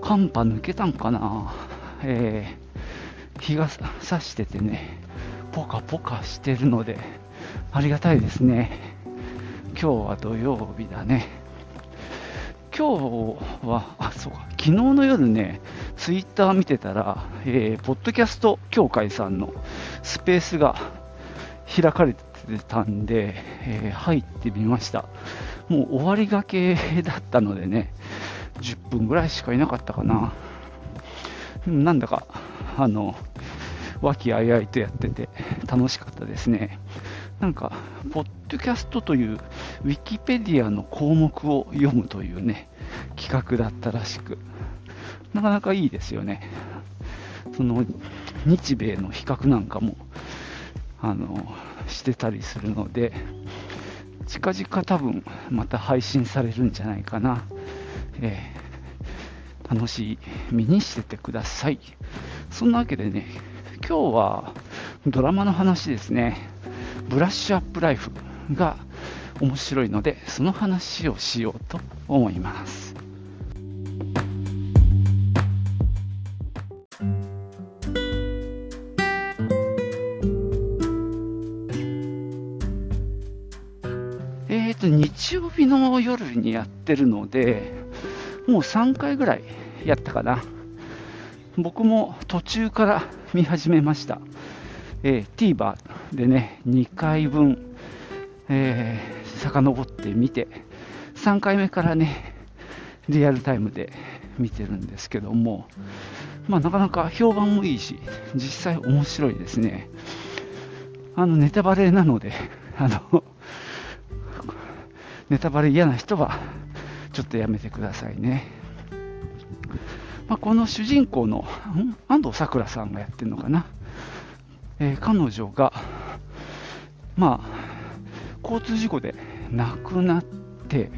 寒波抜けたんかな、えー日が差しててね、ポカポカしてるので、ありがたいですね。今日は土曜日だね。今日は、あ、そうか、昨日の夜ね、ツイッター見てたら、えーポッドキャスト協会さんのスペースが開かれてたんで、えー入ってみました。もう終わりがけだったのでね、10分ぐらいしかいなかったかな。なんだか、あの、和気あいあいとやってて楽しかったですね。なんか、ポッドキャストというウィキペディアの項目を読むというね、企画だったらしく、なかなかいいですよね。その、日米の比較なんかも、あの、してたりするので、近々多分また配信されるんじゃないかな。えー楽しみにしててください。そんなわけでね、今日はドラマの話ですね。ブラッシュアップライフが面白いので、その話をしようと思います。えーと、日曜日の夜にやってるので、もう3回ぐらいやったかな。僕も途中から見始めました。えー TVer でね、2回分、えー遡って見て、3回目からね、リアルタイムで見てるんですけども、まあ、なかなか評判もいいし、実際面白いですね。あの、ネタバレなので、あの、ネタバレ嫌な人は、ちょっとやめてくださいね。まあ、この主人公の安藤サクラさんがやってるのかな、えー彼女が、まあ、交通事故で亡くなって、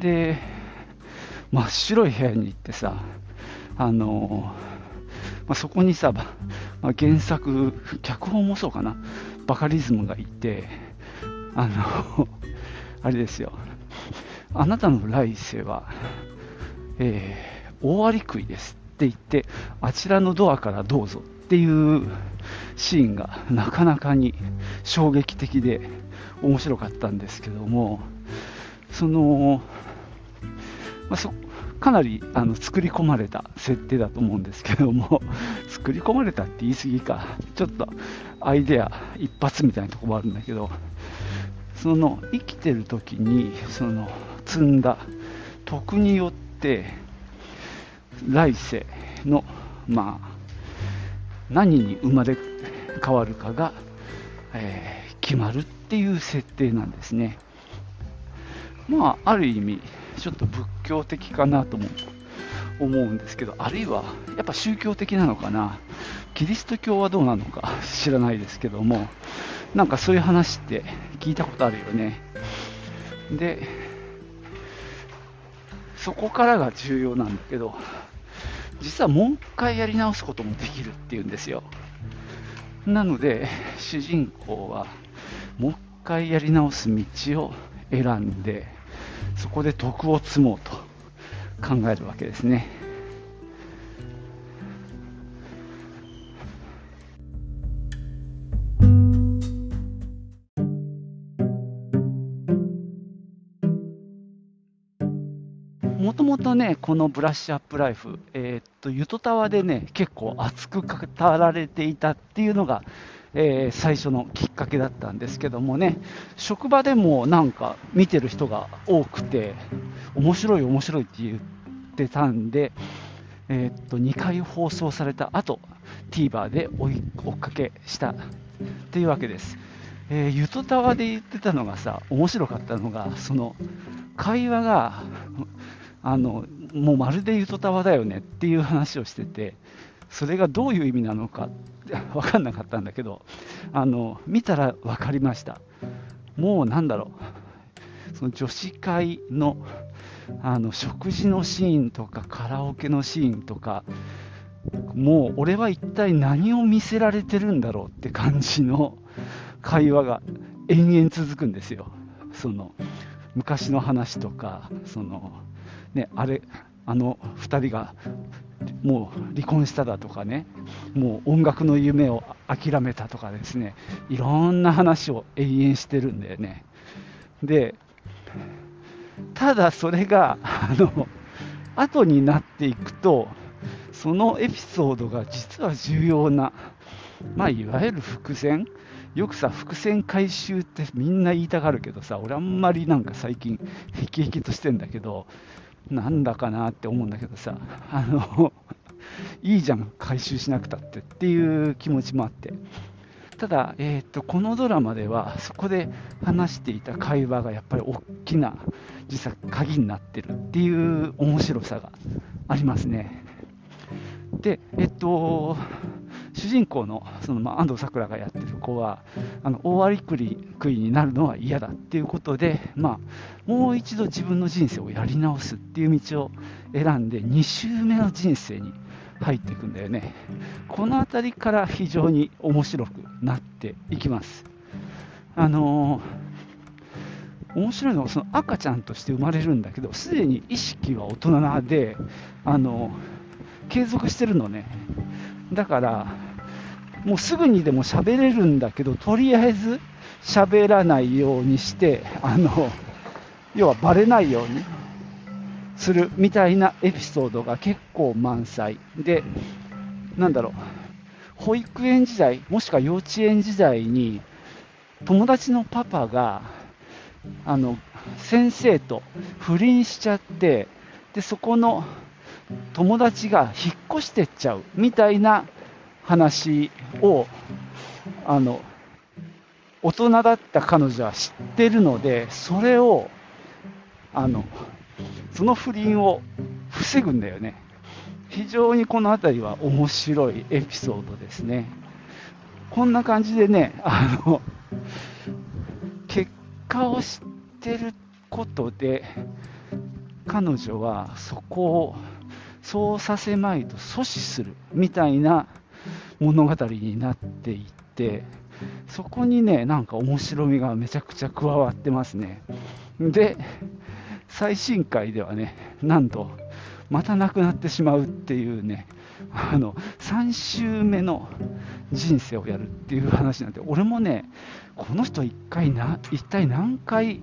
で、真っ白い部屋に行ってさ、あのまあ、そこにさ、まあ、原作、脚本もそうかな、バカリズムがいて、あの、あれですよ、あなたの来世は、えー大アリクイですって言って、あちらのドアからどうぞっていうシーンがなかなかに衝撃的で面白かったんですけども、その、まあ、そかなりあの作り込まれた設定だと思うんですけども、作り込まれたって言い過ぎか、ちょっとアイデア一発みたいなところもあるんだけど、その生きてる時にその積んだ徳によって来世のまあ何に生まれ変わるかが、えー決まるっていう設定なんですね。まあある意味ちょっと仏教的かなとも思うんですけどあるいはやっぱ宗教的なのかなキリスト教はどうなのか 知らないですけどもなんかそういう話って聞いたことあるよね。で、そこからが重要なんだけど、実はもう一回やり直すこともできるっていうんですよ。なので、主人公はもう一回やり直す道を選んで、そこで徳を積もうと考えるわけですね。ね、このブラッシュアップライフ、えーっと、ゆとたわでね、結構熱く語られていたっていうのが、えー最初のきっかけだったんですけどもね、職場でもなんか見てる人が多くて、面白い面白いって言ってたんで、えーっと、2回放送された後、TVer で追い追っかけしたっていうわけです。えーゆとたわで言ってたのがさ、面白かったのが、その会話が、あのもうまるでゆとたわだよねっていう話をしてて、それがどういう意味なのか 分かんなかったんだけど、あの見たら分かりました。もうなんだろう、その女子会のあの食事のシーンとかカラオケのシーンとか、もう俺は一体何を見せられてるんだろうって感じの会話が延々続くんですよ。その昔の話とか、そのね、あれ、あの2人がもう離婚しただとかね、もう音楽の夢を諦めたとかですね、いろんな話を永遠してるんだよね。で、ただそれが、あの、後になっていくと、そのエピソードが実は重要な、まあ、いわゆる伏線、よくさ、伏線回収ってみんな言いたがるけどさ、俺あんまりなんか最近、へきへきとしてんだけど、なんだかなって思うんだけどさ、あの、いいじゃん、回収しなくたってっていう気持ちもあって。ただ、えーと、このドラマではそこで話していた会話がやっぱり大きな実は鍵になってるっていう面白さがありますね。で、えっと、主人公のその、まあ、安藤サクラがやってる子はあの大割り食いになるのは嫌だっていうことで、まあ、もう一度自分の人生をやり直すっていう道を選んで2周目の人生に入っていくんだよね。この辺りから非常に面白くなっていきます。あのー、面白いのはその赤ちゃんとして生まれるんだけどすでに意識は大人であの継続してるのね。だからもうすぐにでも喋れるんだけどとりあえず喋らないようにしてあの要はバレないようにするみたいなエピソードが結構満載。で、なんだろう、保育園時代、もしくは幼稚園時代に、友達のパパが、あの、先生と不倫しちゃって、で、そこの友達が引っ越してっちゃうみたいな話を、あの、大人だった彼女は知ってるので、それを、あの、その不倫を防ぐんだよね。非常にこの辺りは面白いエピソードですね。こんな感じでね、あの、結果を知ってることで、彼女はそこをそうさせまいと阻止するみたいな物語になっていって、そこにね、なんか面白みがめちゃくちゃ加わってますね。で、最新回ではね、なんと、また亡くなってしまうっていうね、あの、3週目の人生をやるっていう話なんで、俺もね、この人一回な、一体何回、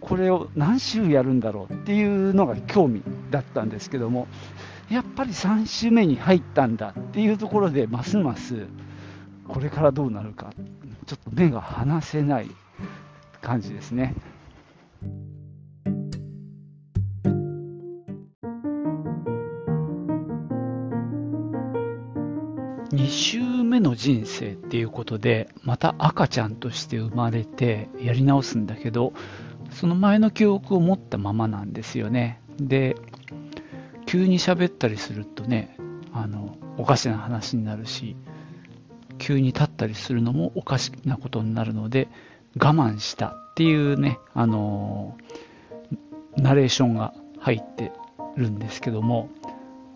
これを何週やるんだろうっていうのが興味だったんですけども、やっぱり3週目に入ったんだっていうところで、ますますこれからどうなるか、ちょっと目が離せない感じですね。2週目の人生っていうことで、また赤ちゃんとして生まれてやり直すんだけど、その前の記憶を持ったままなんですよね。で、急に喋ったりするとね、あの、おかしな話になるし、急に立ったりするのもおかしなことになるので、我慢したっていうね、あのナレーションが入ってるんですけども、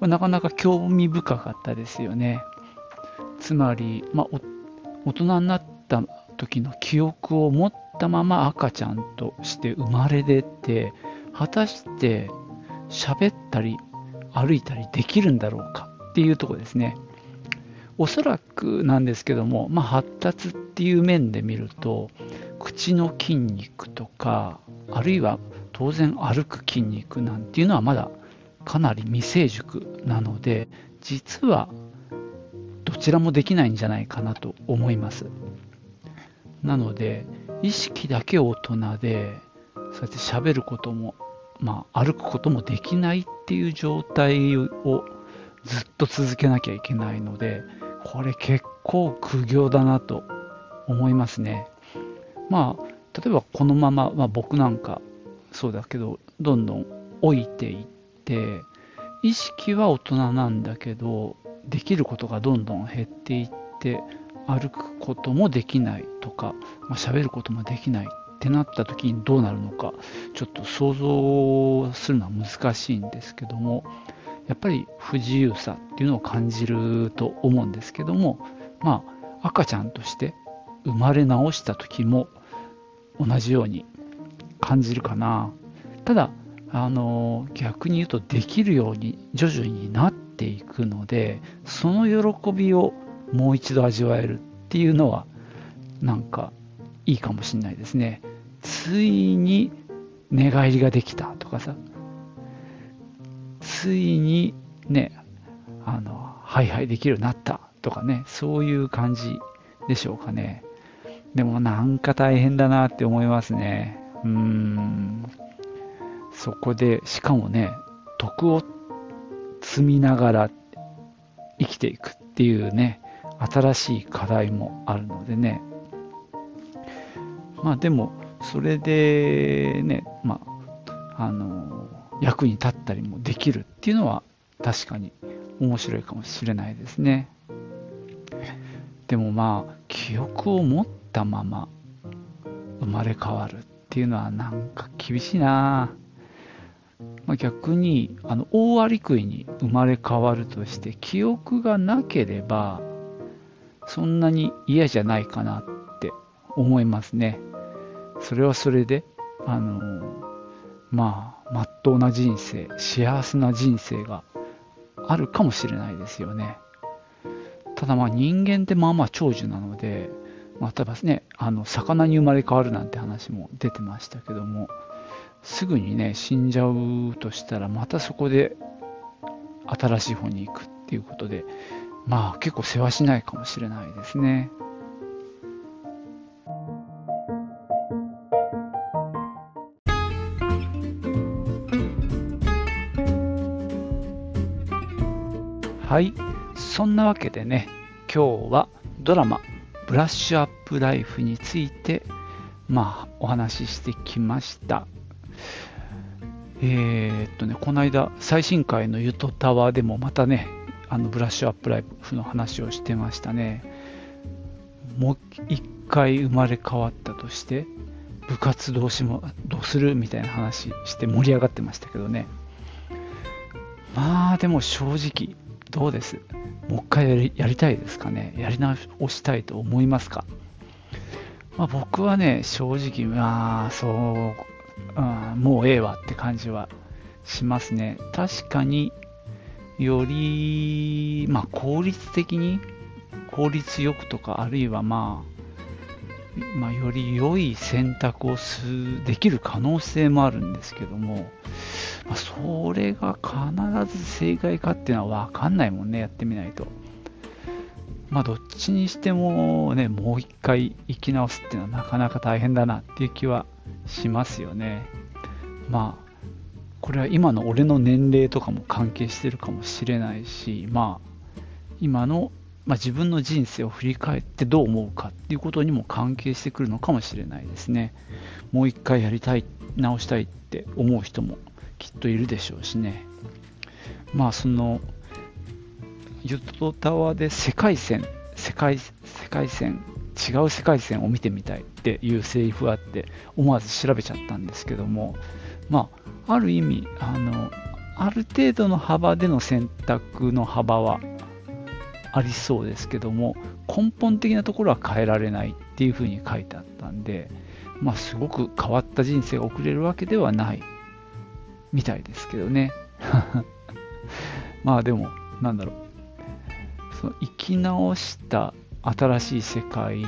なかなか興味深かったですよね。つまり、まあ、大人になった時の記憶を持ったまま赤ちゃんとして生まれ出て果たして喋ったり歩いたりできるんだろうかっていうとこですねおそらくなんですけども、まあ、発達っていう面で見ると口の筋肉とかあるいは当然歩く筋肉なんていうのはまだかなり未成熟なので実はどちらもできないんじゃないかなと思います。なので、意識だけ大人で、そうやって喋ることも、まあ、歩くこともできないっていう状態をずっと続けなきゃいけないので、これ結構苦行だなと思いますね。まあ、例えばこのまま、まあ、僕なんかそうだけど、どんどん老いていって、意識は大人なんだけどできることがどんどん減っていって歩くこともできないとか、まあ、喋ることもできないってなった時にどうなるのかちょっと想像するのは難しいんですけどもやっぱり不自由さっていうのを感じると思うんですけどもまあ赤ちゃんとして生まれ直した時も同じように感じるかな。ただあの逆に言うとできるように徐々になっていくのでその喜びをもう一度味わえるっていうのはなんかいいかもしれないですね。ついに寝返りができたとかさ。ついにねあのハイハイできるようになったとかね。そういう感じでしょうかね。でもなんか大変だなって思いますね。うん。そこでしかもね徳を積みながら生きていくっていうね新しい課題もあるのでね。まあでもそれでねまああの役に立ったりもできるっていうのは確かに面白いかもしれないですね。でもまあ記憶を持ったまま生まれ変わるっていうのはなんか厳しいな。まあ、逆にあの大アリクイに生まれ変わるとして記憶がなければそんなに嫌じゃないかなって思いますね。それはそれで、あの、まあ、まっとうな人生、幸せな人生があるかもしれないですよね。ただまあ人間ってまあまあ長寿なので、まあ、例えばね、あの、魚に生まれ変わるなんて話も出てましたけども、すぐにね、死んじゃうとしたら、またそこで新しい方に行くっていうことで、まあ結構世話しないかもしれないですね。はい。そんなわけでね、今日はドラマブラッシュアップライフについて、まあ、お話ししてきました。えー、っとね、この間、最新回のゆとタワーでもまたね、あのブラッシュアップライフの話をしてましたね。もう一回生まれ変わったとして、部活どうしもどうするみたいな話して盛り上がってましたけどね。まあでも正直、どうです？もう一回やりやりたいですかね？やり直したいと思いますか、まあ、僕はね、正直、まあ、そう、うん、もうええわって感じはしますね。確かにより、まあ、効率的に、効率よくとか、あるいはまあ、まあ、より良い選択をすできる可能性もあるんですけども、まあ、それが必ず正解かっていうのは分かんないもんね、やってみないと。まあ、どっちにしてもね、もう一回生き直すっていうのはなかなか大変だなっていう気はしますよね。まあ、これは今の俺の年齢とかも関係してるかもしれないし、まあ、今の、まあ、自分の人生を振り返ってどう思うかっていうことにも関係してくるのかもしれないですね。もう一回やりたい、直したいって思う人もきっといるでしょうしね。まあそのユトタワーで世界線、世界世界線、違う世界線を見てみたいっていうセリフがあって思わず調べちゃったんですけども、まあ、ある意味あの、ある程度の幅での選択の幅はありそうですけども、根本的なところは変えられないっていうふうに書いてあったんで、まあ、すごく変わった人生が送れるわけではないみたいですけどね。まあでも、なんだろう。その生き直した新しい世界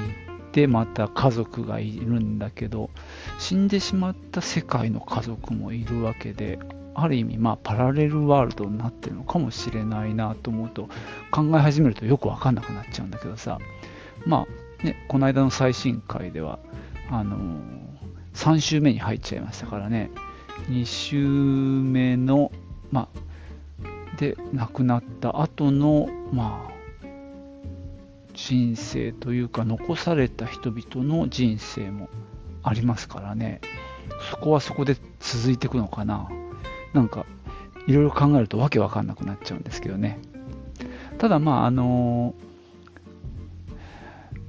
でまた家族がいるんだけど、死んでしまった世界の家族もいるわけで、ある意味、まあ、パラレルワールドになってるのかもしれないなと思うと、考え始めるとよくわかんなくなっちゃうんだけどさ、まあ、ね、この間の最新回では、あのー、3週目に入っちゃいましたからね、2週目の、まあ、で亡くなった後の、まあ、人生というか残された人々の人生もありますからね。そこはそこで続いていくのかな。なんかいろいろ考えるとわけわかんなくなっちゃうんですけどね。ただまああの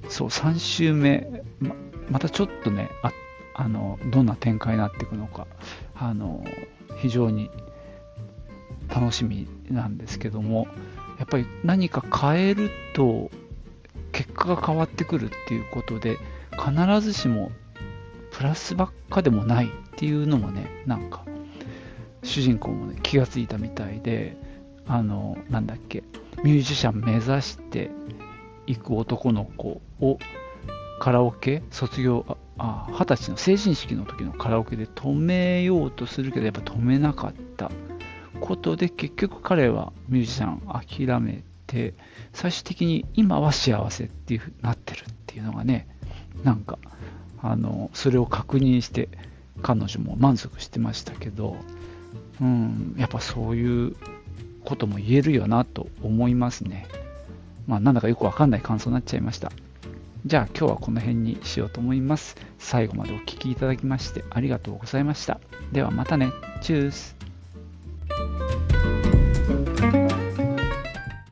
そう3週目ままたちょっとねああのどんな展開になっていくのか。あの非常に楽しみなんですけどもやっぱり何か変えると結果が変わってくるっていうことで必ずしもプラスばっかでもないっていうのもねなんか主人公も、ね、気がついたみたいであのなんだっけミュージシャン目指していく男の子をカラオケ卒業あ二十歳の成人式の時のカラオケで止めようとするけどやっぱ止めなかったことで結局彼はミュージシャン諦めて最終的に今は幸せっていうふうになってるっていうのがねなんかあのそれを確認して彼女も満足してましたけど、うん、やっぱそういうことも言えるよなと思いますね。まあ、なんだかよくわかんない感想になっちゃいました。じゃあ今日はこの辺にしようと思います。最後までお聴きいただきましてありがとうございました。ではまたね。チュース